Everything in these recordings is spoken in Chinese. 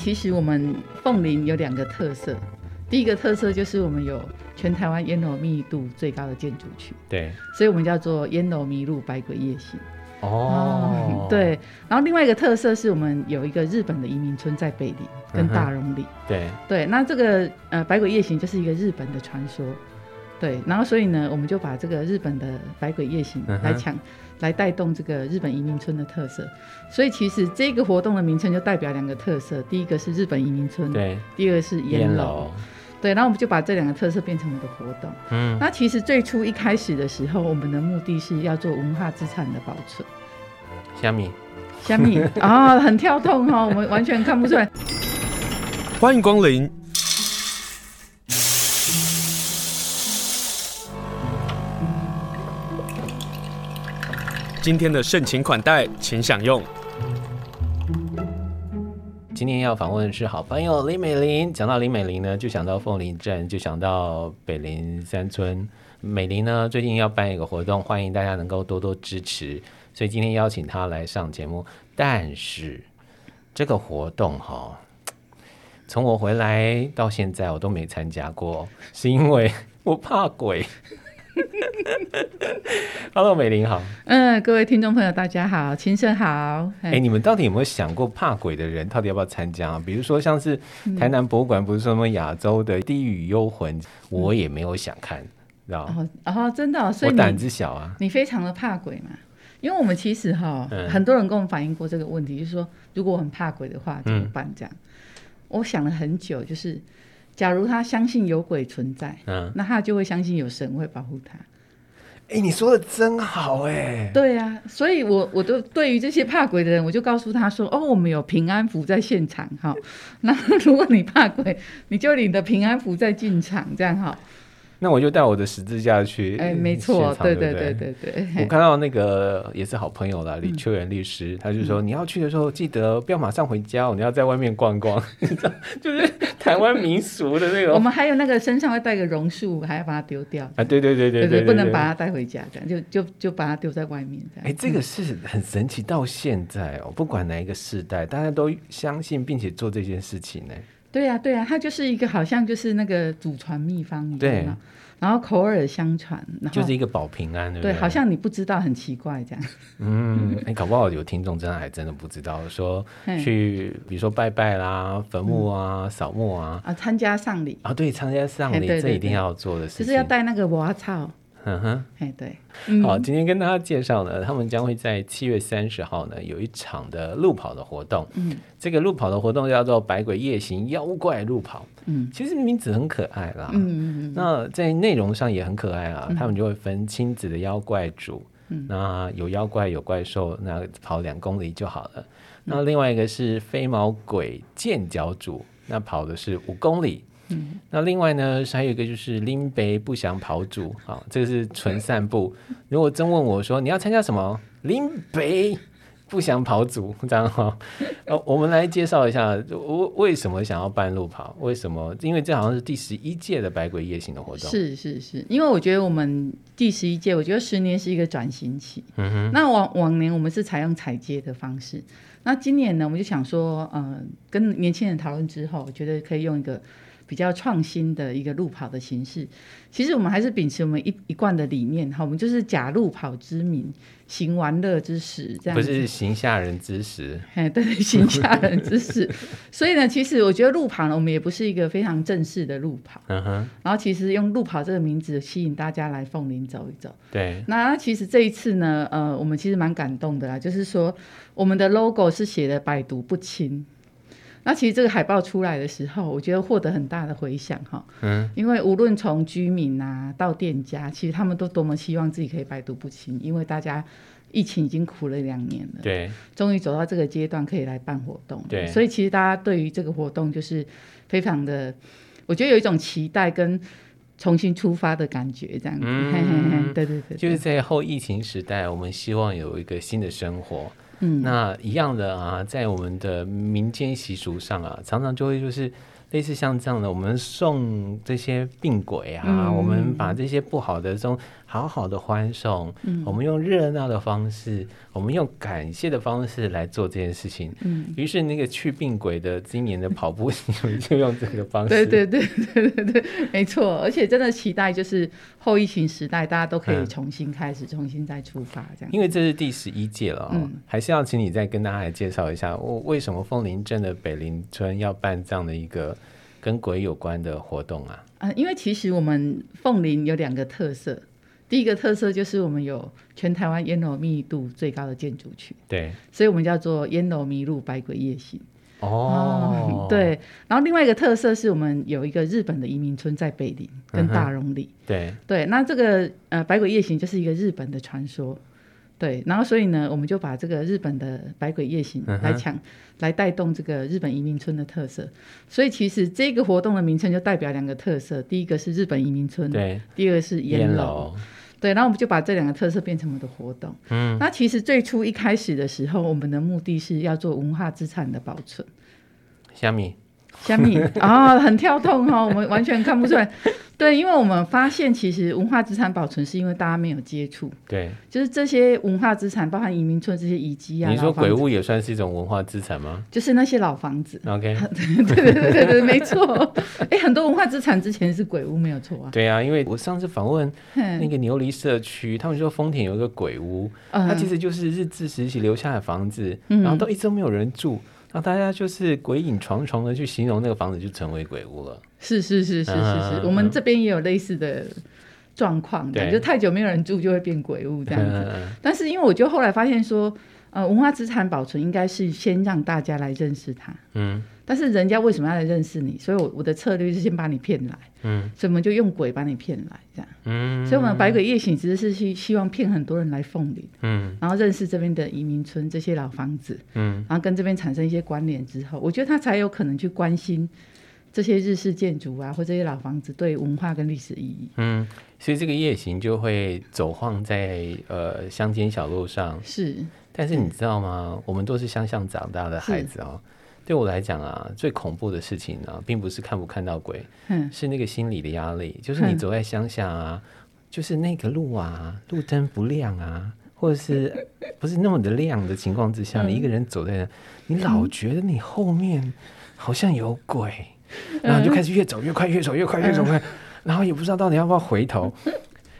其实我们凤林有两个特色，第一个特色就是我们有全台湾烟楼密度最高的建筑群，对，所以我们叫做烟楼迷路百鬼夜行。哦，对，然后另外一个特色是我们有一个日本的移民村在北里跟大荣里，嗯、对。对，那这个呃百鬼夜行就是一个日本的传说，对，然后所以呢，我们就把这个日本的百鬼夜行来抢、嗯、来带动这个日本移民村的特色，所以其实这个活动的名称就代表两个特色，第一个是日本移民村，对，第二个是烟楼。对，然后我们就把这两个特色变成我们的活动。嗯，那其实最初一开始的时候，我们的目的是要做文化资产的保存。虾米，虾米啊，很跳动哈、哦，我们完全看不出来。欢迎光临。今天的盛情款待，请享用。今天要访问的是好朋友林美玲。讲到林美玲呢，就想到凤林镇，就想到北林三村。美玲呢，最近要办一个活动，欢迎大家能够多多支持。所以今天邀请她来上节目。但是这个活动哈，从我回来到现在，我都没参加过，是因为我怕鬼。Hello，美玲好。嗯，各位听众朋友，大家好，秦生好。哎、欸，你们到底有没有想过，怕鬼的人到底要不要参加啊？比如说，像是台南博物馆不是说什么亚洲的地狱幽魂，嗯，我也没有想看，知道吗？哦，真的，哦，所以我胆子小啊。你非常的怕鬼嘛？因为我们其实哈，嗯，很多人跟我们反映过这个问题，就是说，如果我很怕鬼的话，怎么办？这样，嗯，我想了很久，就是。假如他相信有鬼存在，嗯，那他就会相信有神会保护他。哎、欸，你说的真好哎、欸。对啊，所以我我都对于这些怕鬼的人，我就告诉他说：“哦，我们有平安符在现场哈。那如果你怕鬼，你就领的平安符再进场，这样哈。”那我就带我的十字架去。哎、欸，没错，对对对对对。我看到那个也是好朋友啦，李秋元律师，嗯、他就说、嗯、你要去的时候记得不要马上回家，你要在外面逛逛，就是台湾民俗的那种。我们还有那个身上会带个榕树，还要把它丢掉。啊，对对对对对，对，对，对，不能把它带回家，这样就就就把它丢在外面这样。哎、欸，这个是很神奇，到现在哦，不管哪一个世代，大家都相信并且做这件事情呢。对呀、啊、对呀、啊，它就是一个好像就是那个祖传秘方一样。对。然后口耳相传，就是一个保平安，对不对？对，好像你不知道，很奇怪这样。嗯，哎、欸、搞不好有听众真的还真的不知道，说去比如说拜拜啦、坟墓啊、嗯、扫墓啊啊，参加丧礼啊，对，参加丧礼，这一定要做的事情，就是要带那个娃草。嗯哼，哎对，好，今天跟大家介绍呢，他们将会在七月三十号呢有一场的路跑的活动。嗯，这个路跑的活动叫做“百鬼夜行妖怪路跑”。嗯，其实名字很可爱啦。嗯嗯，那在内容上也很可爱啊。他们就会分亲子的妖怪组，嗯，那有妖怪有怪兽，那跑两公里就好了。那另外一个是飞毛鬼剑脚组，那跑的是五公里。嗯，那另外呢，还有一个就是林北不想跑组啊，这个是纯散步。如果真问我说你要参加什么，林北不想跑组这样哈，呃，我们来介绍一下我为什么想要半路跑？为什么？因为这好像是第十一届的百鬼夜行的活动。是是是，因为我觉得我们第十一届，我觉得十年是一个转型期。嗯哼，那往往年我们是采用踩街的方式，那今年呢，我们就想说，呃，跟年轻人讨论之后，我觉得可以用一个。比较创新的一个路跑的形式，其实我们还是秉持我们一一贯的理念哈，我们就是假路跑之名，行玩乐之实，这样不是行下人之实，哎，对，行下人之实。所以呢，其实我觉得路跑呢，我们也不是一个非常正式的路跑，嗯哼。然后其实用路跑这个名字吸引大家来凤林走一走，对。那其实这一次呢，呃，我们其实蛮感动的啦，就是说我们的 logo 是写的百毒不侵。那其实这个海报出来的时候，我觉得获得很大的回响哈。嗯。因为无论从居民啊到店家，其实他们都多么希望自己可以百毒不侵，因为大家疫情已经苦了两年了。对。终于走到这个阶段，可以来办活动。对。所以其实大家对于这个活动就是非常的，我觉得有一种期待跟重新出发的感觉，这样子。嗯。嘿嘿嘿对，对对对。就是在后疫情时代，我们希望有一个新的生活。嗯，那一样的啊，在我们的民间习俗上啊，常常就会就是类似像这样的，我们送这些病鬼啊，嗯、我们把这些不好的中好好的欢送，嗯、我们用热闹的方式，我们用感谢的方式来做这件事情。嗯，于是那个去病鬼的今年的跑步，你们就用这个方式。对对对对对对，没错。而且真的期待就是后疫情时代，大家都可以重新开始，嗯、重新再出发这样。因为这是第十一届了嗯、还是要请你再跟大家来介绍一下，我为什么凤林镇的北林村要办这样的一个。跟鬼有关的活动啊，啊，因为其实我们凤林有两个特色，第一个特色就是我们有全台湾烟楼密度最高的建筑群，对，所以我们叫做烟楼迷路百鬼夜行。哦，哦，对，然后另外一个特色是我们有一个日本的移民村在北林跟大荣里，嗯、对，对，那这个呃百鬼夜行就是一个日本的传说。对，然后所以呢，我们就把这个日本的百鬼夜行来抢，嗯、来带动这个日本移民村的特色。所以其实这个活动的名称就代表两个特色，第一个是日本移民村，对，第二个是烟楼。对，然后我们就把这两个特色变成我们的活动。嗯，那其实最初一开始的时候，我们的目的是要做文化资产的保存。虾米？虾米 啊，很跳动哈、哦，我们完全看不出来。对，因为我们发现，其实文化资产保存是因为大家没有接触。对，就是这些文化资产，包含移民村这些遗迹啊。你说鬼屋也算是一种文化资产吗？就是那些老房子。OK，对对对对对，没错。哎，很多文化资产之前是鬼屋，没有错啊。对啊，因为我上次访问那个牛犁社区，他们说丰田有一个鬼屋，嗯、它其实就是日治时期留下的房子，嗯、然后都一直都没有人住。那大家就是鬼影重重的去形容那个房子，就成为鬼屋了。是是是是是是，嗯、我们这边也有类似的状况，对，就太久没有人住就会变鬼屋这样子。嗯、但是因为我就后来发现说，呃，文化资产保存应该是先让大家来认识它。嗯。但是人家为什么要来认识你？所以我我的策略是先把你骗来。嗯。所以我们就用鬼把你骗来，这样。嗯。所以我们百鬼夜行其实是希希望骗很多人来凤林。嗯。然后认识这边的移民村这些老房子。嗯。然后跟这边产生一些关联之后，我觉得他才有可能去关心。这些日式建筑啊，或这些老房子对文化跟历史意义，嗯，所以这个夜行就会走晃在呃乡间小路上。是，但是你知道吗？嗯、我们都是乡下长大的孩子哦。对我来讲啊，最恐怖的事情呢、啊，并不是看不看到鬼，嗯，是那个心理的压力。就是你走在乡下啊，嗯、就是那个路啊，路灯不亮啊，或者是不是那么的亮的情况之下，嗯、你一个人走在那，你老觉得你后面好像有鬼。然后就开始越走越快，越走越快，越走越快，然后也不知道到底要不要回头。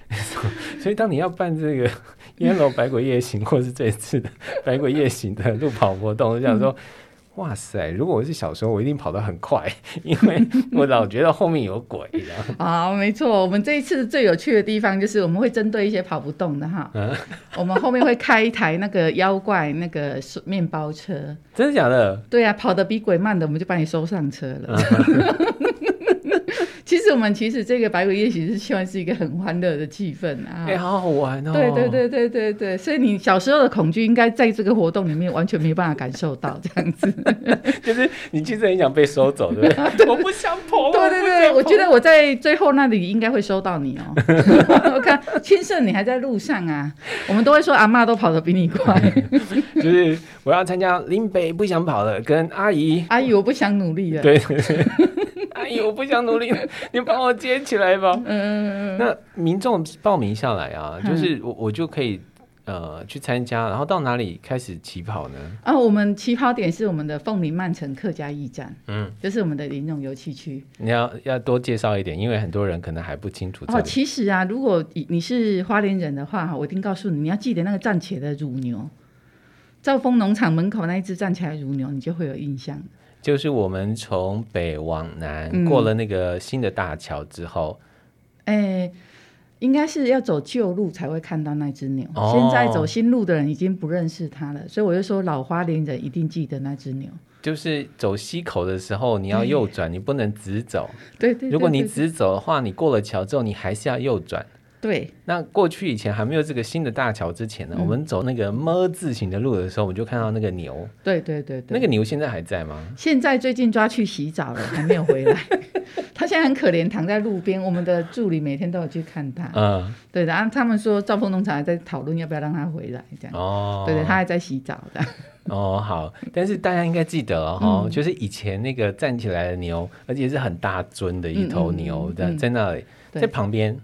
所以当你要办这个烟楼百鬼夜行，或是这次的 百鬼夜行的路跑活动，我想说。哇塞！如果我是小时候，我一定跑得很快，因为我老觉得后面有鬼。啊，没错，我们这一次最有趣的地方就是我们会针对一些跑不动的哈，嗯、我们后面会开一台那个妖怪那个面包车。真的假的？对啊，跑得比鬼慢的，我们就把你收上车了。嗯其实我们其实这个百鬼夜行是希望是一个很欢乐的气氛啊，哎、欸，好好玩哦！对对对对对对，所以你小时候的恐惧应该在这个活动里面完全没办法感受到这样子，就是你其实很想被收走，对不对？对我不想跑。对对对，我，我觉得我在最后那里应该会收到你哦。我看千胜你还在路上啊，我们都会说阿妈都跑得比你快。就是我要参加林北不想跑了，跟阿姨，阿姨我不想努力了。对对对。我不想努力了，你帮我接起来吧。嗯嗯嗯。那民众报名下来啊，就是我我就可以呃去参加，然后到哪里开始起跑呢？啊，我们起跑点是我们的凤林曼城客家驿站，嗯，就是我们的林永游憩区。你要要多介绍一点，因为很多人可能还不清楚。哦，其实啊，如果你是花莲人的话，我一定告诉你，你要记得那个站起来的乳牛，兆丰农场门口那一只站起来的乳牛，你就会有印象。就是我们从北往南、嗯、过了那个新的大桥之后，哎、欸，应该是要走旧路才会看到那只牛。哦、现在走新路的人已经不认识它了，所以我就说老花林人一定记得那只牛。就是走西口的时候，你要右转，欸、你不能直走。对对，对，对对。如果你直走的话，你过了桥之后，你还是要右转。对，那过去以前还没有这个新的大桥之前呢，嗯、我们走那个么字形的路的时候，我们就看到那个牛。对对对对，那个牛现在还在吗？现在最近抓去洗澡了，还没有回来。他现在很可怜，躺在路边。我们的助理每天都有去看他。嗯，对的。然后他们说兆丰农场还在讨论要不要让他回来，这样。哦，对对，他还在洗澡的。哦，好，但是大家应该记得哦，嗯、就是以前那个站起来的牛，而且是很大尊的一头牛在、在那里，在旁边。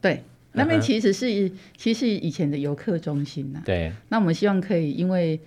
对，那边其实是、uh 其实以前的游客中心呐、啊。对。那我们希望可以，因为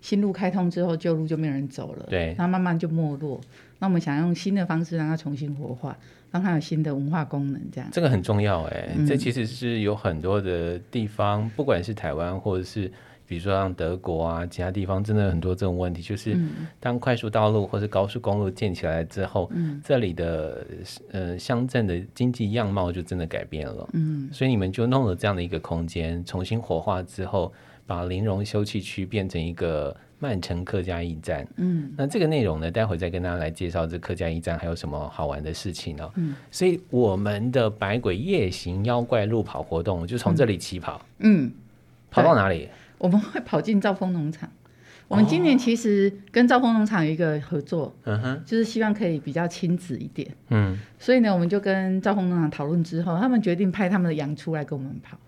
新路开通之后，旧路就没有人走了。对。那慢慢就没落。那我们想用新的方式让它重新活化，让它有新的文化功能，这样。这个很重要哎，嗯、这其实是有很多的地方，不管是台湾或者是。比如说像德国啊，其他地方真的很多这种问题，就是当快速道路或是高速公路建起来之后，嗯、这里的呃乡镇的经济样貌就真的改变了。嗯，所以你们就弄了这样的一个空间，重新活化之后，把林荣休憩区变成一个曼城客家驿站。嗯，那这个内容呢，待会再跟大家来介绍这客家驿站还有什么好玩的事情呢、哦？嗯，所以我们的百鬼夜行妖怪路跑活动就从这里起跑。嗯，跑到哪里？我们会跑进兆丰农场。我们今年其实跟兆丰农场有一个合作，嗯哼，就是希望可以比较亲子一点，嗯，所以呢，我们就跟兆丰农场讨论之后，他们决定派他们的羊出来跟我们跑。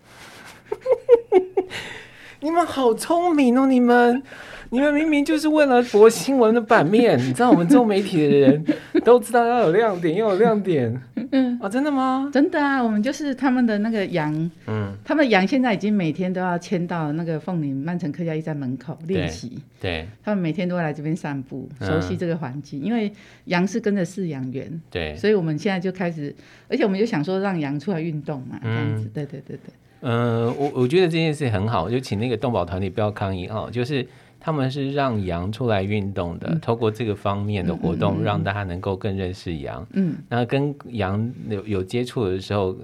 你们好聪明哦，你们。你们明明就是为了博新闻的版面，你知道我们做媒体的人都知道要有亮点，要有亮点。嗯啊，真的吗？真的啊，我们就是他们的那个羊，嗯，他们的羊现在已经每天都要牵到那个凤林曼城客家驿站门口练习。对，他们每天都会来这边散步，熟悉这个环境。嗯、因为羊是跟着饲养员，对，所以我们现在就开始，而且我们就想说让羊出来运动嘛，这样子。嗯、对对对对。嗯、呃，我我觉得这件事很好，就请那个动保团体不要抗议哦，就是。他们是让羊出来运动的，嗯、透过这个方面的活动，让大家能够更认识羊。嗯，那跟羊有有接触的时候，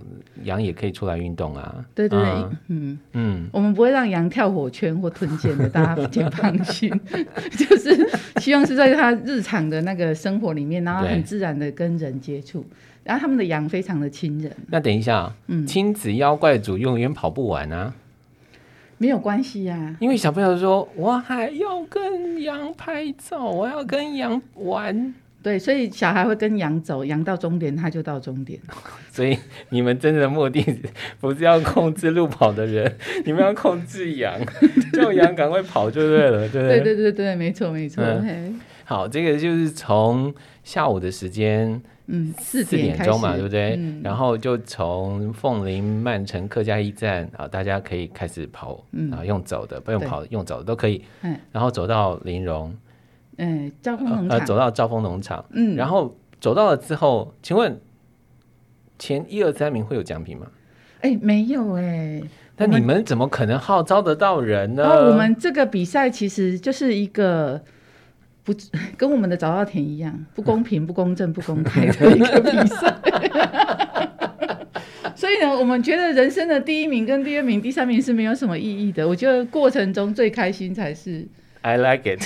羊也可以出来运动啊。对对对，嗯嗯，嗯嗯我们不会让羊跳火圈或吞剑的，大家请放心。就是希望是在他日常的那个生活里面，然后很自然的跟人接触，然后他们的羊非常的亲人。那等一下，嗯，亲子妖怪组永远跑不完啊。没有关系呀、啊，因为小朋友说，我还要跟羊拍照，我要跟羊玩。对，所以小孩会跟羊走，羊到终点他就到终点。所以你们真正的目的不是要控制路跑的人，你们要控制羊，叫羊赶快跑就对了，对不对？对对对对，没错没错。嗯、好，这个就是从下午的时间。嗯，四点钟嘛，对不对？嗯、然后就从凤林曼城客家驿站啊，大家可以开始跑，嗯、啊，用走的，不用跑，用走的都可以。嗯、然后走到林荣，嗯，兆丰农场，呃，走到兆丰农场，嗯，然后走到了之后，请问前一二三名会有奖品吗？哎，没有哎。那你们怎么可能号召得到人呢？哦，我们这个比赛其实就是一个。不 跟我们的早稻田一样，不公平、不公正、不公开的一个 比赛。所以呢，我们觉得人生的第一名跟第二名、第三名是没有什么意义的。我觉得过程中最开心才是。I like it。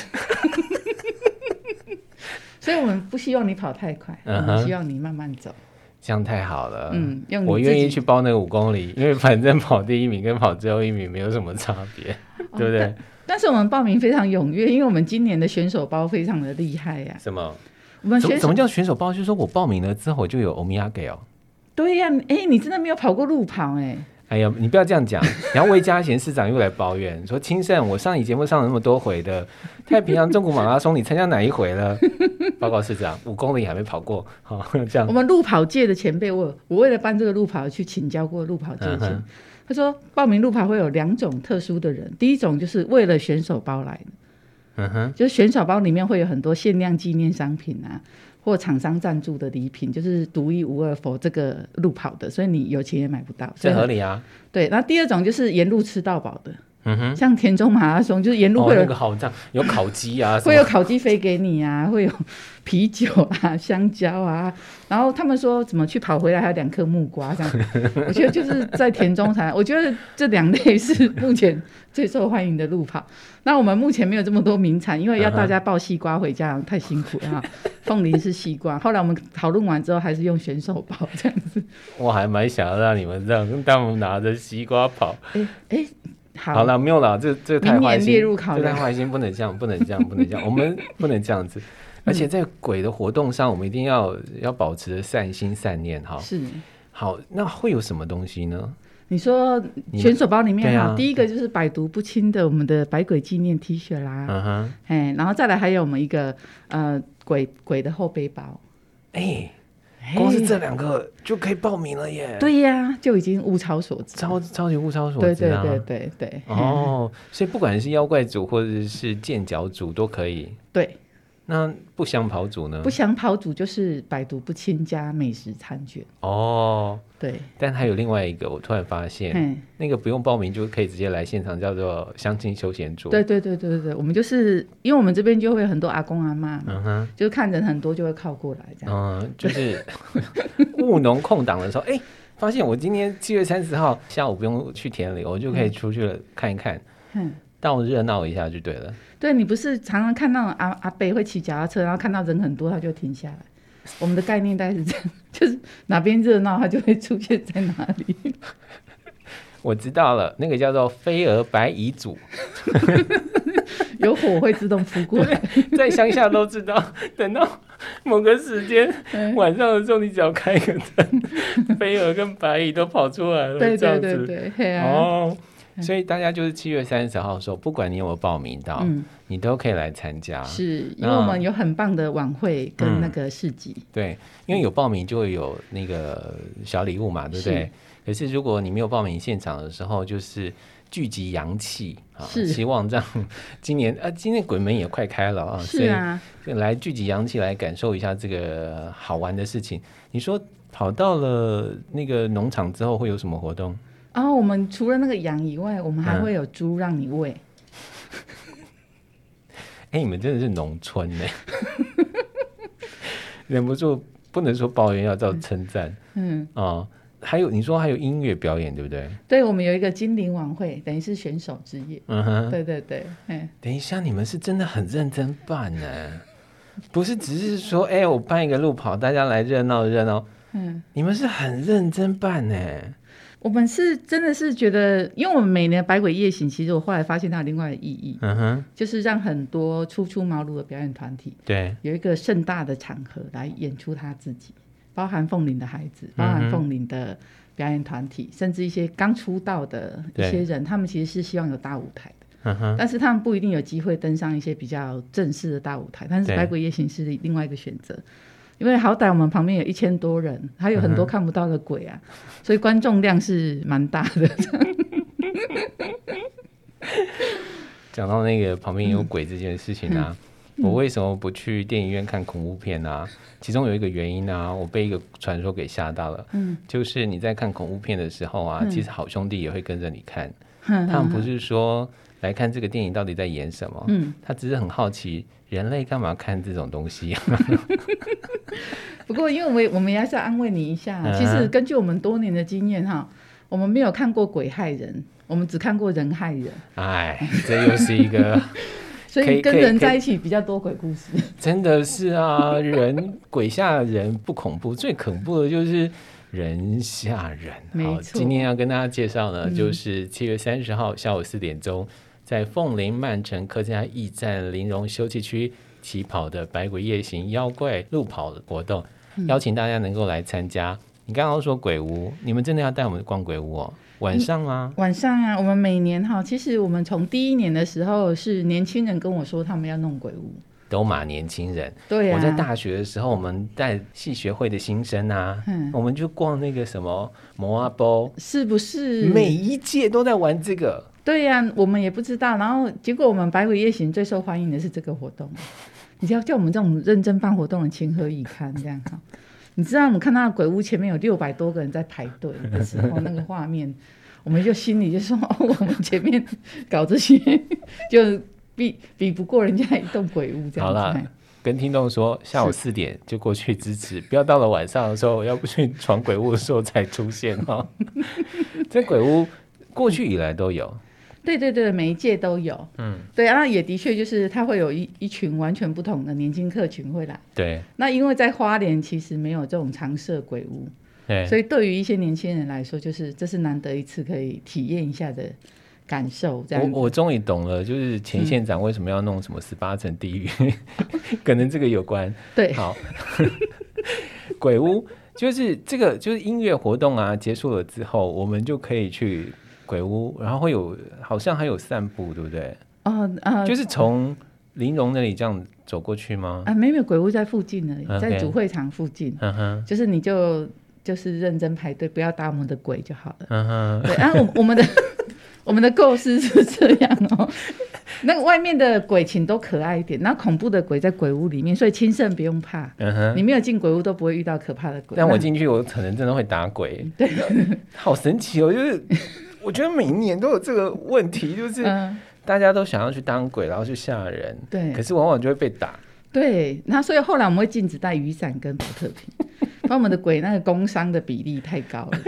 所以我们不希望你跑太快，我们希望你慢慢走。这样太好了。嗯，我愿意去包那个五公里，因为反正跑第一名跟跑最后一名没有什么差别，对不对？但是我们报名非常踊跃，因为我们今年的选手包非常的厉害呀、啊。什么？我们选什么叫选手包？就是说我报名了之后就有欧米亚给哦。对呀、啊，哎、欸，你真的没有跑过路跑哎、欸？哎呀，你不要这样讲。然后魏家贤市长又来抱怨说：“青盛，我上你节目上了那么多回的 太平洋中国马拉松，你参加哪一回了？”报告市长，五公里还没跑过。好，这样。我们路跑界的前辈，我我为了办这个路跑去请教过路跑界的前辈。嗯他说：“报名路跑会有两种特殊的人，第一种就是为了选手包来的，嗯哼，就是选手包里面会有很多限量纪念商品啊，或厂商赞助的礼品，就是独一无二 for 这个路跑的，所以你有钱也买不到，这合理啊。对，然后第二种就是沿路吃到饱的。”嗯哼，像田中马拉松，就是沿路会有、哦、那个好像有烤鸡啊，会有烤鸡飞给你啊，会有啤酒啊、香蕉啊，然后他们说怎么去跑回来还有两颗木瓜这样，我觉得就是在田中才，我觉得这两类是目前最受欢迎的路跑。那我们目前没有这么多名产，因为要大家抱西瓜回家太辛苦了哈。凤梨是西瓜，后来我们讨论完之后还是用选手抱这样子。我还蛮想要让你们这样，当我们拿着西瓜跑。哎哎。欸好了，没有了，这这太坏心，这太坏心，不能这样，不能这样，不能这样，我们不能这样子。而且在鬼的活动上，我们一定要要保持善心善念哈。是。好，那会有什么东西呢？你说选手包里面哈，第一个就是百毒不侵的我们的百鬼纪念 T 恤啦，嗯哼，哎，然后再来还有我们一个呃鬼鬼的后背包，哎，光是这两个就可以报名了耶。对呀，就已经物超所值，超超级物超所值啊！对对对对对。哦，所以不管是妖怪组或者是剑脚组都可以。对。那不祥跑组呢？不祥跑组就是百毒不侵加美食餐券哦。对，但还有另外一个，我突然发现，嗯、那个不用报名就可以直接来现场，叫做相亲休闲组。对对对对对，我们就是因为我们这边就会很多阿公阿妈，嗯哼，就是看人很多就会靠过来这样。嗯，就是务农空档的时候，哎、欸，发现我今天七月三十号下午不用去田里，我就可以出去了看一看，嗯，到热闹一下就对了。对，你不是常常看到阿阿伯会骑脚踏车，然后看到人很多，他就停下来。我们的概念大概是这样，就是哪边热闹，他就会出现在哪里。我知道了，那个叫做飞蛾白蚁组，有火会自动扑过来，在乡下都知道。等到某个时间 晚上的时候，你只要开个灯，飞蛾跟白蚁都跑出来了。对对对对，对啊、哦。所以大家就是七月三十号的时候，不管你有没有报名到，嗯、你都可以来参加。是因为我们有很棒的晚会跟那个市集、嗯。对，因为有报名就会有那个小礼物嘛，对不对？是，可是如果你没有报名现场的时候，就是聚集阳气啊，希望这样今年啊，今年鬼门也快开了啊，所以来聚集阳气来感受一下这个好玩的事情。你说跑到了那个农场之后会有什么活动？然后、哦、我们除了那个羊以外，我们还会有猪让你喂。哎、你们真的是农村呢，忍不住不能说抱怨，要叫称赞。嗯啊、哦，还有你说还有音乐表演，对不对？对，我们有一个精灵晚会，等于是选手之夜。嗯哼，对对对。等一下，你们是真的很认真办呢，不是只是说，哎、欸，我办一个路跑，大家来热闹热闹。嗯，你们是很认真办呢。我们是真的是觉得，因为我们每年百鬼夜行，其实我后来发现它有另外的意义，嗯哼，就是让很多初出茅庐的表演团体，对，有一个盛大的场合来演出他自己，包含凤林的孩子，包含凤林的表演团体，嗯、甚至一些刚出道的一些人，他们其实是希望有大舞台的，嗯哼，但是他们不一定有机会登上一些比较正式的大舞台，但是百鬼夜行是另外一个选择。因为好歹我们旁边有一千多人，还有很多看不到的鬼啊，嗯、所以观众量是蛮大的。讲到那个旁边有鬼这件事情啊，嗯、我为什么不去电影院看恐怖片啊？嗯、其中有一个原因啊，我被一个传说给吓到了。嗯，就是你在看恐怖片的时候啊，嗯、其实好兄弟也会跟着你看。嗯、他们不是说来看这个电影到底在演什么？嗯，他只是很好奇。人类干嘛看这种东西？不过，因为我们我们也是要安慰你一下。其实根据我们多年的经验哈，我们没有看过鬼害人，我们只看过人害人。哎，这又是一个，所以跟人在一起比较多鬼故事。真的是啊，人鬼吓人不恐怖，最恐怖的就是人吓人。没错。今天要跟大家介绍呢，就是七月三十号下午四点钟。在凤林曼城客家驿站林荣休憩区起跑的百鬼夜行妖怪路跑的活动，嗯、邀请大家能够来参加。你刚刚说鬼屋，你们真的要带我们逛鬼屋哦？晚上吗？晚上啊，我们每年哈，其实我们从第一年的时候是年轻人跟我说他们要弄鬼屋，都马年轻人。对啊，我在大学的时候，我们带系学会的新生啊，嗯、我们就逛那个什么摩阿波，是不是？每一届都在玩这个。对呀、啊，我们也不知道。然后结果我们百鬼夜行最受欢迎的是这个活动。你知道，叫我们这种认真办活动的情何以堪？这样哈，你知道我们看到鬼屋前面有六百多个人在排队的时候，那个画面，我们就心里就说：哦，我们前面搞这些就比比不过人家一栋鬼屋这样子。好了，跟听众说，下午四点就过去支持，不要到了晚上的时候，要不去闯鬼屋的时候才出现哦。这鬼屋过去以来都有。对对对，每一届都有。嗯，对啊，也的确就是他会有一一群完全不同的年轻客群会来。对。那因为在花莲其实没有这种常设鬼屋，对，所以对于一些年轻人来说，就是这是难得一次可以体验一下的感受。这样。我我终于懂了，就是前县长为什么要弄什么十八层地狱，嗯、可能这个有关。对。好。鬼屋。就是这个就是音乐活动啊，结束了之后，我们就可以去鬼屋，然后会有好像还有散步，对不对？哦啊，就是从玲珑那里这样走过去吗？啊，没有，鬼屋在附近而已在主会场附近。嗯哼，就是你就就是认真排队，不要打我们的鬼就好了。嗯哼，对，然后我我们的我们的构思是这样哦。那个外面的鬼请都可爱一点，那恐怖的鬼在鬼屋里面，所以轻胜不用怕。嗯哼，你没有进鬼屋都不会遇到可怕的鬼。但我进去，我可能真的会打鬼。对，好神奇哦！就是我觉得每一年都有这个问题，就是大家都想要去当鬼，然后去吓人。对，可是往往就会被打。对，那所以后来我们会禁止带雨伞跟保特瓶。把我们的鬼那个工伤的比例太高了，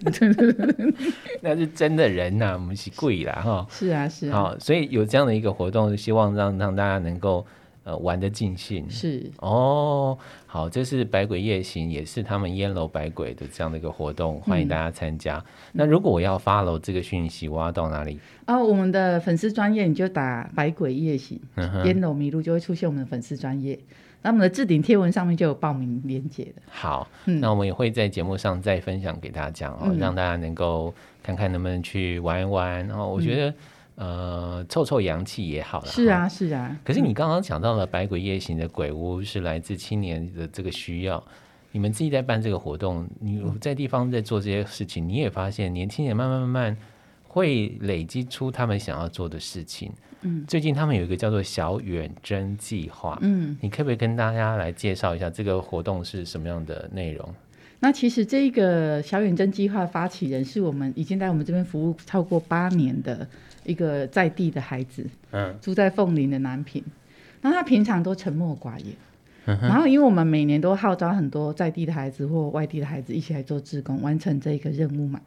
那是真的人呐、啊，我们是鬼啦哈。是啊，是啊。好，所以有这样的一个活动，希望让让大家能够呃玩得尽兴。是哦，好，这是百鬼夜行，也是他们烟楼百鬼的这样的一个活动，欢迎大家参加、嗯。那如果我要 follow 这个讯息，我要到哪里？哦，我们的粉丝专业你就打百鬼夜行，烟楼迷路就会出现我们的粉丝专页。那我们的置顶贴文上面就有报名链接的。好、嗯，那我们也会在节目上再分享给大家哦、嗯，让大家能够看看能不能去玩一玩。然后我觉得，嗯、呃，臭臭阳气也好了。是啊，是啊。可是你刚刚讲到了百鬼夜行的鬼屋是来自青年的这个需要，你们自己在办这个活动，你在地方在做这些事情，你也发现年轻人慢慢慢慢会累积出他们想要做的事情。嗯，最近他们有一个叫做小远征计划，嗯，你可不可以跟大家来介绍一下这个活动是什么样的内容？那其实这个小远征计划发起人是我们已经在我们这边服务超过八年的一个在地的孩子，嗯，住在凤林的南平，那他平常都沉默寡言，嗯，然后因为我们每年都号召很多在地的孩子或外地的孩子一起来做志工，完成这一个任务嘛。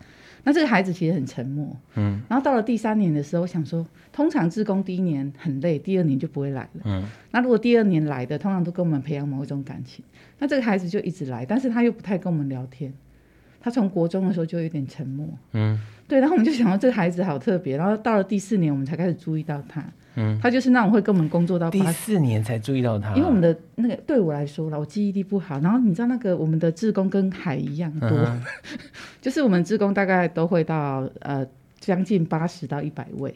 那这个孩子其实很沉默，嗯，然后到了第三年的时候，我想说，通常志工第一年很累，第二年就不会来了，嗯，那如果第二年来的，通常都跟我们培养某一种感情，那这个孩子就一直来，但是他又不太跟我们聊天，他从国中的时候就有点沉默，嗯，对，然后我们就想到这个孩子好特别，然后到了第四年，我们才开始注意到他。嗯，他就是那种会跟我们工作到第四年才注意到他，因为我们的那个对我来说了，我记忆力不好。然后你知道那个我们的志工跟海一样多，嗯、就是我们志工大概都会到呃将近八十到一百位。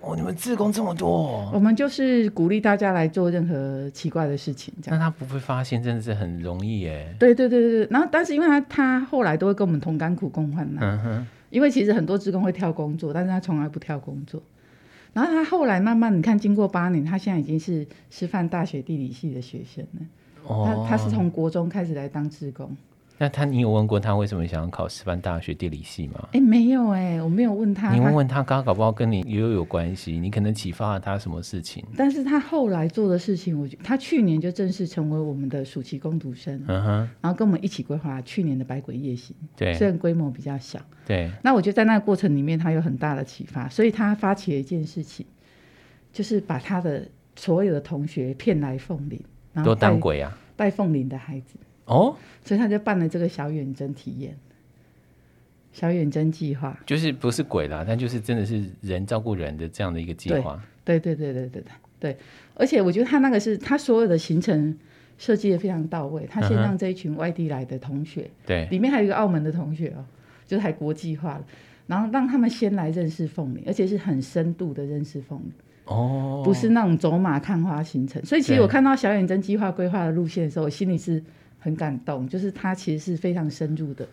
哦，你们志工这么多？我们就是鼓励大家来做任何奇怪的事情，这样。那他不会发现，真的是很容易耶。对对对对对。然后，但是因为他他后来都会跟我们同甘苦共患难。因为其实很多志工会跳工作，但是他从来不跳工作。然后他后来慢慢，你看，经过八年，他现在已经是师范大学地理系的学生了。哦，他他是从国中开始来当志工。那他，你有问过他为什么想要考师范大学地理系吗？哎，没有哎，我没有问他。你问问他，刚刚搞不好跟你也有有关系，你可能启发了他什么事情。但是他后来做的事情，我觉得他去年就正式成为我们的暑期工读生，嗯哼，然后跟我们一起规划去年的百鬼夜行。对，虽然规模比较小，对。那我觉得在那个过程里面，他有很大的启发，所以他发起了一件事情，就是把他的所有的同学骗来凤林，然后都当鬼啊，带凤林的孩子。哦，所以他就办了这个小远征体验，小远征计划，就是不是鬼啦，但就是真的是人照顾人的这样的一个计划。对对对对对对对，而且我觉得他那个是他所有的行程设计的非常到位。他先让这一群外地来的同学，对、嗯，里面还有一个澳门的同学哦，就是还国际化了，然后让他们先来认识凤梨，而且是很深度的认识凤梨。哦，不是那种走马看花行程。所以其实我看到小远征计划规划的路线的时候，我心里是。很感动，就是他其实是非常深入的，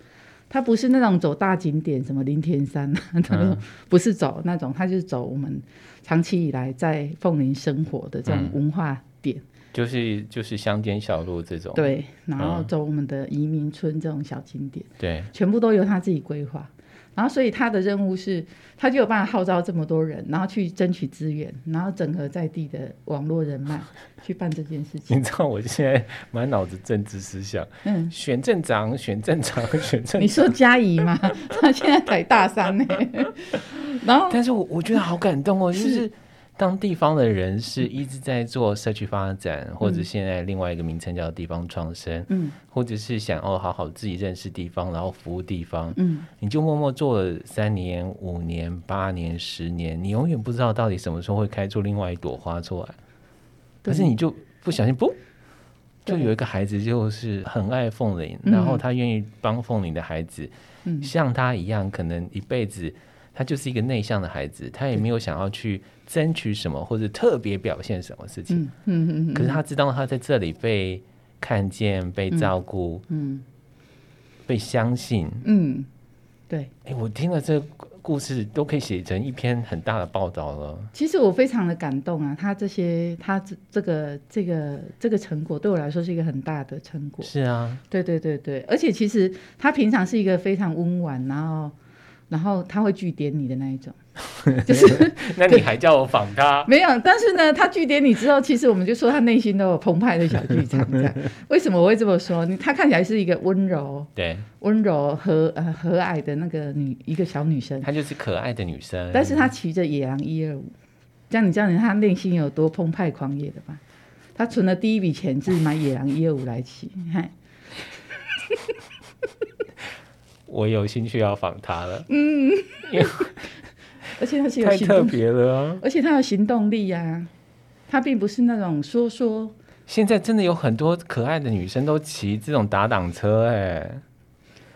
他不是那种走大景点，什么林田山啊，嗯、不是走那种，他就是走我们长期以来在凤林生活的这种文化点，嗯、就是就是乡间小路这种，对，然后走我们的移民村这种小景点，对、嗯，全部都由他自己规划。然后，所以他的任务是，他就有办法号召这么多人，然后去争取资源，然后整合在地的网络人脉，去办这件事情。你知道我现在满脑子政治思想，嗯，选镇长，选镇长，选镇长。你说嘉怡吗？他现在才大三呢。然后，但是我我觉得好感动哦，就是。当地方的人是一直在做社区发展，嗯，或者现在另外一个名称叫地方创生，嗯，或者是想要好好自己认识地方，然后服务地方，嗯，你就默默做了三年、五年、八年、十年，你永远不知道到底什么时候会开出另外一朵花出来，可是你就不小心不，就有一个孩子就是很爱凤玲，然后他愿意帮凤玲的孩子，嗯，像他一样，可能一辈子他就是一个内向的孩子，他也没有想要去争取什么或者特别表现什么事情，嗯嗯嗯，可是他知道他在这里被看见、被照顾，嗯，被相信，嗯，对，哎，我听了这。故事都可以写成一篇很大的报道了。其实我非常的感动啊，他这些，他这这个这个这个成果对我来说是一个很大的成果。是啊，对对对对，而且其实他平常是一个非常温婉，然后然后他会据点你的那一种。就是，那你还叫我仿他？没有，但是呢，他据点你之后，其实我们就说他内心都有澎湃的小剧场。为什么我会这么说？你他看起来是一个温柔，对，温柔和呃和蔼的那个女一个小女生，她就是可爱的女生。但是她骑着野狼一二五，这样你知道她内心有多澎湃狂野的吧？她存了第一笔钱自己买野狼一二五来骑，你看。我有兴趣要访他了，嗯。而且他是有太特别了啊！而且他有行动力呀、啊，他并不是那种说说。现在真的有很多可爱的女生都骑这种打挡车哎，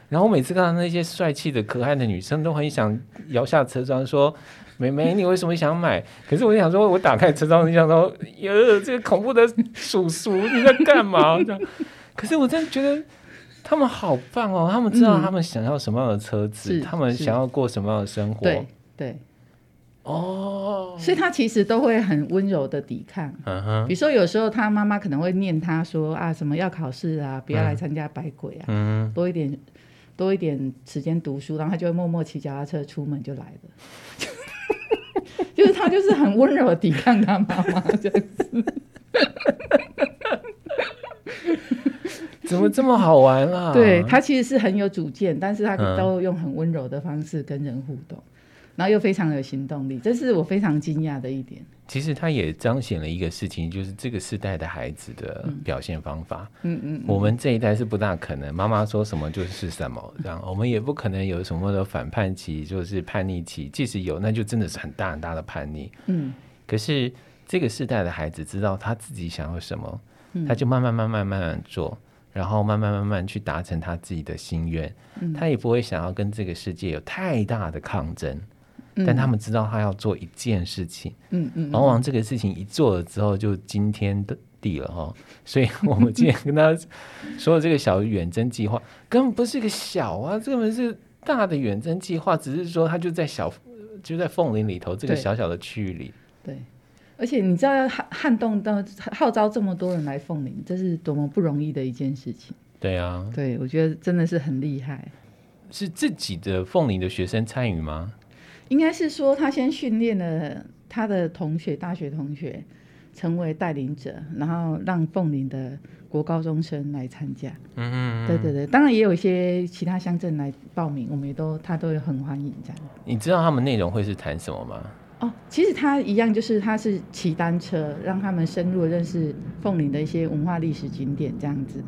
然后我每次看到那些帅气的可爱的女生，都很想摇下车窗说：“妹妹，你为什么想买？”可是我就想说，我打开车窗，就想说：“哟，这个恐怖的叔叔你在干嘛？”。可是我真的觉得他们好棒哦，他们知道他们想要什么样的车子，嗯、他们想要过什么样的生活。对对。哦，oh, 所以他其实都会很温柔的抵抗。Uh. 比如说有时候他妈妈可能会念他说啊，什么要考试啊，不要来参加百鬼啊，嗯、多一点多一点时间读书，然后他就会默默骑脚踏车出门就来了。就是他就是很温柔的抵抗他妈妈这样子。怎么这么好玩啊？对，他其实是很有主见，但是他都用很温柔的方式跟人互动。然后又非常有行动力，这是我非常惊讶的一点。其实他也彰显了一个事情，就是这个世代的孩子的表现方法。嗯嗯，嗯，我们这一代是不大可能，妈妈说什么就是什么，这样我们也不可能有什么的反叛期，就是叛逆期。即使有，那就真的是很大很大的叛逆。嗯，可是这个世代的孩子知道他自己想要什么，他就慢慢慢慢慢慢做，然后慢慢慢慢去达成他自己的心愿。他也不会想要跟这个世界有太大的抗争。但他们知道他要做一件事情，嗯嗯，往往这个事情一做了之后就惊天地了哈。所以我们今天跟他说的这个小远征计划，根本不是一个小啊，这根本是大的远征计划，只是说他就在小就在凤林里头这个小小的区域里。对，而且你知道要撼撼动到号召这么多人来凤林，这是多么不容易的一件事情。对啊，对，我觉得真的是很厉害。是自己的凤林的学生参与吗？应该是说，他先训练了他的同学，大学同学成为带领者，然后让凤林的国高中生来参加。嗯嗯，对对对，当然也有一些其他乡镇来报名，我们也都他都有很欢迎这样。你知道他们内容会是谈什么吗？哦，其实他一样，就是他是骑单车，让他们深入认识凤岭的一些文化历史景点这样子，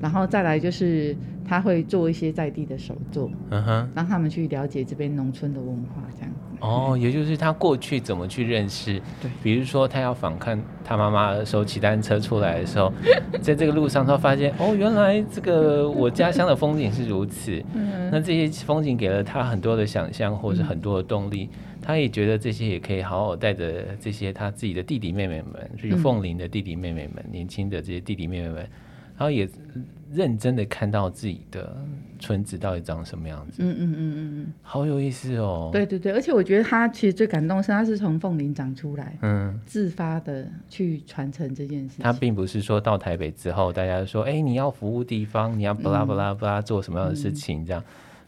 然后再来就是他会做一些在地的手作，嗯哼，让他们去了解这边农村的文化这样子。哦，也就是他过去怎么去认识？对，比如说他要访看他妈妈的时候骑单车出来的时候，在这个路上他发现哦，原来这个我家乡的风景是如此，嗯，那这些风景给了他很多的想象，或是很多的动力。嗯他也觉得这些也可以好好带着这些他自己的弟弟妹妹们，就是凤林的弟弟妹妹们，嗯、年轻的这些弟弟妹妹们，然后也认真的看到自己的村子到底长什么样子。嗯嗯嗯嗯嗯，好有意思哦。对对对，而且我觉得他其实最感动是他是从凤林长出来，嗯，自发的去传承这件事情。他并不是说到台北之后，大家说，哎，你要服务地方，你要巴拉巴拉巴拉做什么样的事情这样，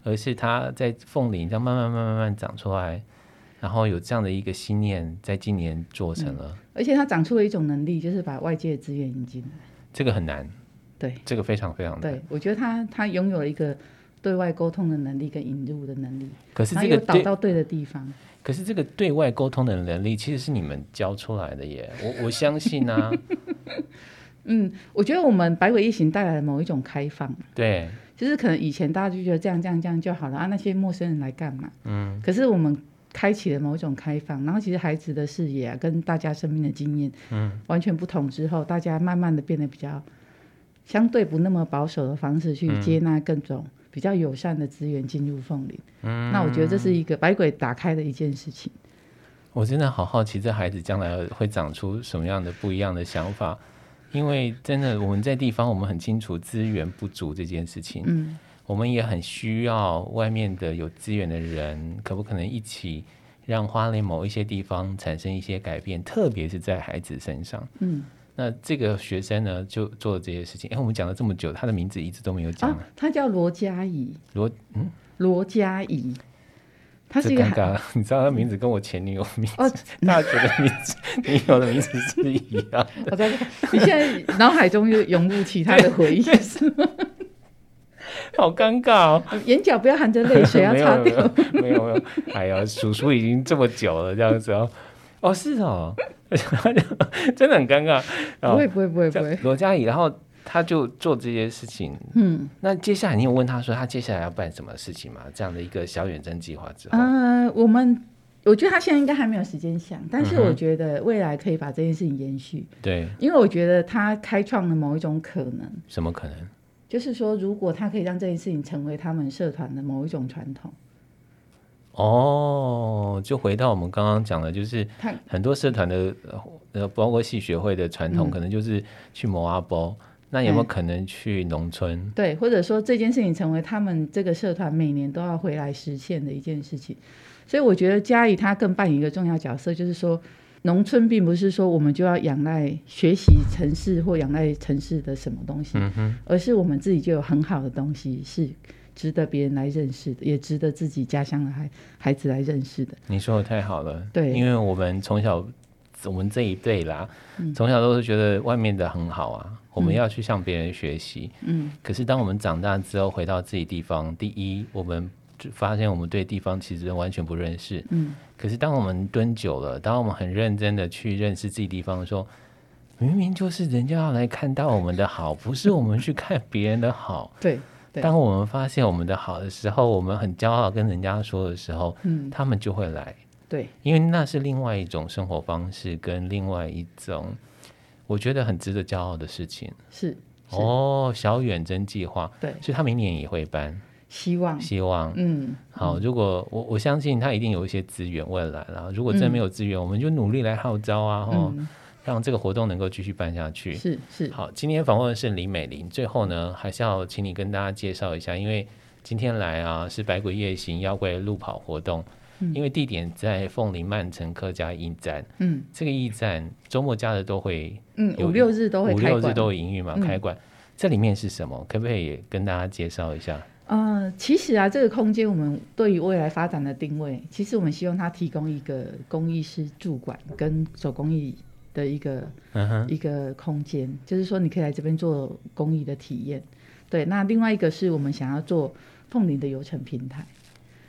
嗯、而是他在凤林这样慢慢慢慢慢长出来。然后有这样的一个信念，在今年做成了，嗯、而且它长出了一种能力，就是把外界的资源引进来。这个很难，对，这个非常非常难。对，我觉得他他拥有了一个对外沟通的能力跟引入的能力。可是这个导到对的地方。可是这个对外沟通的能力，其实是你们教出来的耶，我我相信啊。嗯，我觉得我们百鬼一行带来了某一种开放。对，就是可能以前大家就觉得这样这样这样就好了啊，那些陌生人来干嘛？嗯，可是我们。开启了某种开放，然后其实孩子的视野啊，跟大家生命的经验，嗯，完全不同之后，大家慢慢的变得比较相对不那么保守的方式去接纳各种比较友善的资源进入凤林。嗯，那我觉得这是一个百鬼打开的一件事情。我真的好好奇，这孩子将来会长出什么样的不一样的想法？因为真的我们在地方，我们很清楚资源不足这件事情。嗯，我们也很需要外面的有资源的人，可不可能一起让花莲某一些地方产生一些改变？特别是在孩子身上。嗯。那这个学生呢，就做了这些事情。哎，我们讲了这么久，他的名字一直都没有讲。啊，他叫罗嘉怡。罗嗯，罗嘉怡。他是一个，你知道他名字跟我前女友名字、哦、大学的名字、女友的名字是一样的。我在你现在脑海中又涌入其他的回忆是吗？好尴尬哦！眼角不要含着泪水，要 擦掉。没有没有，哎呀，叔叔已经这么久了，这样子哦。哦，是哦。真的很尴尬，不会不会不会不会。罗嘉怡，然后他就做这些事情。嗯，那接下来你有问他说他接下来要办什么事情吗？这样的一个小远征计划之后，呃，我们我觉得他现在应该还没有时间想，但是我觉得未来可以把这件事情延续。对，因为我觉得他开创了某一种可能。什么可能？就是说，如果他可以让这件事情成为他们社团的某一种传统。哦，就回到我们刚刚讲的，就是很多社团的呃，包括系学会的传统，可能就是去摩阿波。那有没有可能去农村？嗯？对，或者说这件事情成为他们这个社团每年都要回来实现的一件事情。所以我觉得嘉义他更扮演一个重要角色，就是说农村并不是说我们就要仰赖学习城市或仰赖城市的什么东西，而是我们自己就有很好的东西是。值得别人来认识的，也值得自己家乡的孩孩子来认识的。你说的太好了，对，因为我们从小，我们这一辈啦，嗯、从小都是觉得外面的很好啊，嗯、我们要去向别人学习。嗯，可是当我们长大之后，回到自己地方，第一，我们就发现我们对地方其实完全不认识。嗯，可是当我们蹲久了，当我们很认真的去认识自己地方的时候，明明就是人家要来看到我们的好，不是我们去看别人的好。对。当我们发现我们的好的时候，我们很骄傲跟人家说的时候，嗯，他们就会来。对，因为那是另外一种生活方式，跟另外一种我觉得很值得骄傲的事情。是，是哦，小远征计划，对，所以他明年也会办。希望，希望，嗯，好。如果我我相信他一定有一些资源未来了。如果真没有资源，嗯，我们就努力来号召啊，哈，嗯。让这个活动能够继续办下去。是是。好，今天访问的是李美玲。最后呢，还是要请你跟大家介绍一下，因为今天来啊是百鬼夜行妖怪路跑活动，嗯、因为地点在凤林曼城客家驿站。嗯，这个驿站周末假日都会，嗯，五六日都会五六日都会营运嘛，开馆。这里面是什么？可不可以也跟大家介绍一下？呃，其实啊，这个空间我们对于未来发展的定位，其实我们希望它提供一个工艺师驻馆跟手工艺。的一个、uh. 一个空间，就是说你可以来这边做工艺的体验。对，那另外一个是我们想要做凤林的游程平台。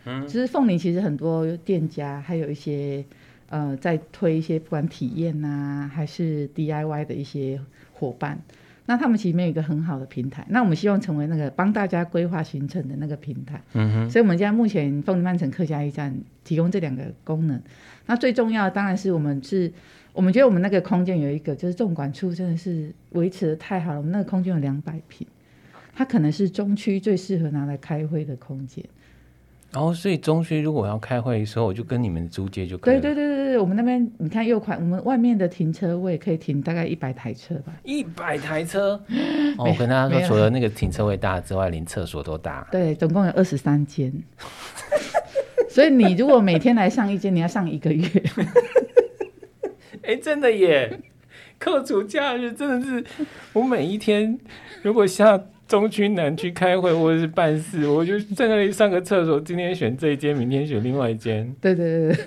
嗯、uh，huh. 就是凤林其实很多店家，还有一些呃在推一些不管体验呐、啊，还是 DIY 的一些伙伴。那他们其实没有一个很好的平台。那我们希望成为那个帮大家规划行程的那个平台。嗯哼、uh。所以我们现在目前凤林曼城客家驿站提供这两个功能。那最重要的当然是我们是。我们觉得我们那个空间有一个，就是纵管处真的是维持的太好了。我们那个空间有两百平，它可能是中区最适合拿来开会的空间。然后、哦，所以中区如果要开会的时候，我就跟你们租借就可以了。对对对对对，我们那边你看右款，我们外面的停车位可以停大概一百台车吧。一百台车？哦，我跟大家说，除了那个停车位大之外，连厕所都大。对，总共有二十三间。所以你如果每天来上一间，你要上一个月。哎、欸，真的耶！扣除假日，真的是我每一天，如果下中区南区开会或者是办事，我就在那里上个厕所。今天选这一间，明天选另外一间。对对对对。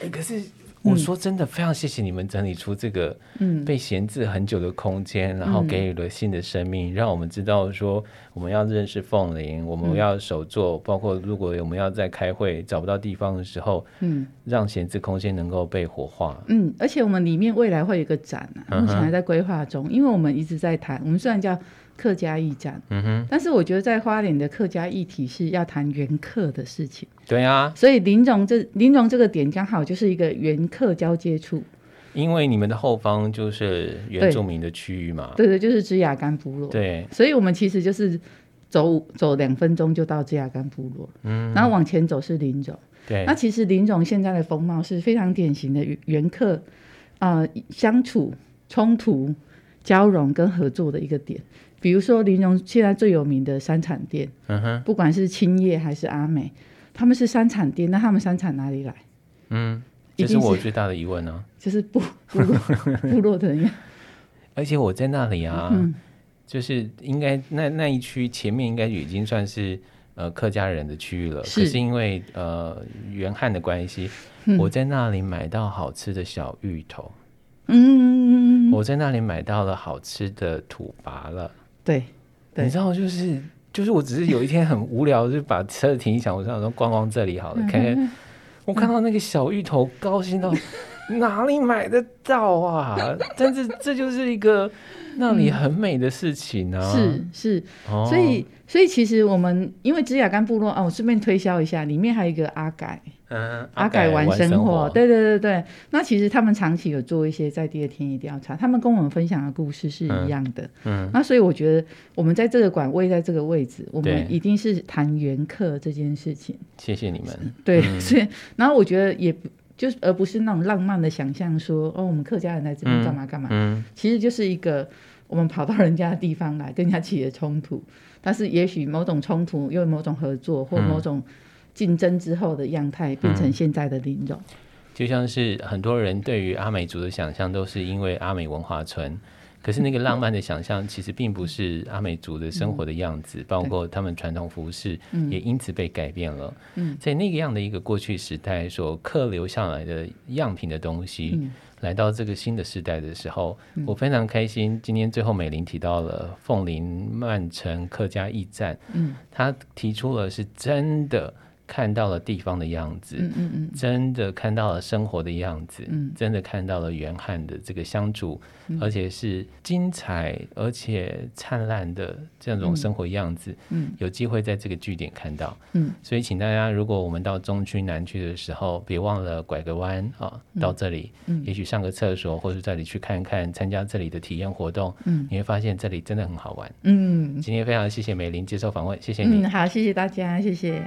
哎、欸，可是。我说真的，非常谢谢你们整理出这个被闲置很久的空间，嗯、然后给予了新的生命，嗯、让我们知道说我们要认识凤林，我们要手作，嗯、包括如果我们要在开会找不到地方的时候，嗯，让闲置空间能够被活化。嗯，而且我们里面未来会有一个展啊，目前还在规划中，嗯、因为我们一直在谈，我们虽然叫。客家驿站，嗯哼，但是我觉得在花莲的客家议题是要谈原客的事情，对啊，所以林总这林总这个点刚好就是一个原客交接处，因为你们的后方就是原住民的区域嘛，对。对，就是芝雅干部落，对，所以我们其实就是走走两分钟就到芝雅干部落，嗯，然后往前走是林总，对，那其实林总现在的风貌是非常典型的原客啊、呃、相处冲突交融跟合作的一个点，比如说林荣现在最有名的三产店，嗯哼，不管是青叶还是阿美，他们是三产店，那他们三产哪里来？嗯。这是我最大的疑问呢、啊，就是部部落 部落的人，而且我在那里啊，嗯、就是应该那那一区前面应该已经算是呃客家人的区域了，是。可是因为呃原汉的关系，嗯、我在那里买到好吃的小芋头，嗯，我在那里买到了好吃的土拔了，对，对你知道就是就是我只是有一天很无聊，就把车子停一下，我想说逛逛这里好了，看看。我看到那个小芋头，高兴到 哪里买得到啊？但是这就是一个那里很美的事情啊！是是，所以所以其实我们因为芝雅干部落啊，我顺便推销一下，里面还有一个阿改。嗯，阿改玩生活，对对对对。那其实他们长期有做一些在地的田野调查，他们跟我们分享的故事是一样的。嗯，嗯，那所以我觉得我们在这个馆位在这个位置，我们一定是谈缘客这件事情。谢谢你们。对，嗯、所以然后我觉得也就是而不是那种浪漫的想象说，哦，我们客家人在这边干嘛干嘛。嗯，嗯，其实就是一个我们跑到人家的地方来跟人家起了冲突，但是也许某种冲突又有某种合作或某种。竞争之后的样态变成现在的林荣，嗯，就像是很多人对于阿美族的想象都是因为阿美文化村，可是那个浪漫的想象其实并不是阿美族的生活的样子，嗯、包括他们传统服饰也因此被改变了。嗯，在那个样的一个过去时代所刻留下来的样品的东西，嗯、来到这个新的时代的时候，嗯、我非常开心。今天最后美玲提到了凤林曼城客家驿站，嗯，他提出了是真的。看到了地方的样子，嗯嗯嗯，真的看到了生活的样子，嗯，真的看到了原汉的这个相处，嗯，而且是精彩而且灿烂的这种生活样子，嗯，有机会在这个据点看到，嗯，所以请大家，如果我们到中区南区的时候，别忘了拐个弯啊，到这里，嗯，也许上个厕所，或者这里去看看，参加这里的体验活动，嗯，你会发现这里真的很好玩，嗯，今天非常谢谢美玲接受访问，谢谢你，嗯，好，谢谢大家，谢谢。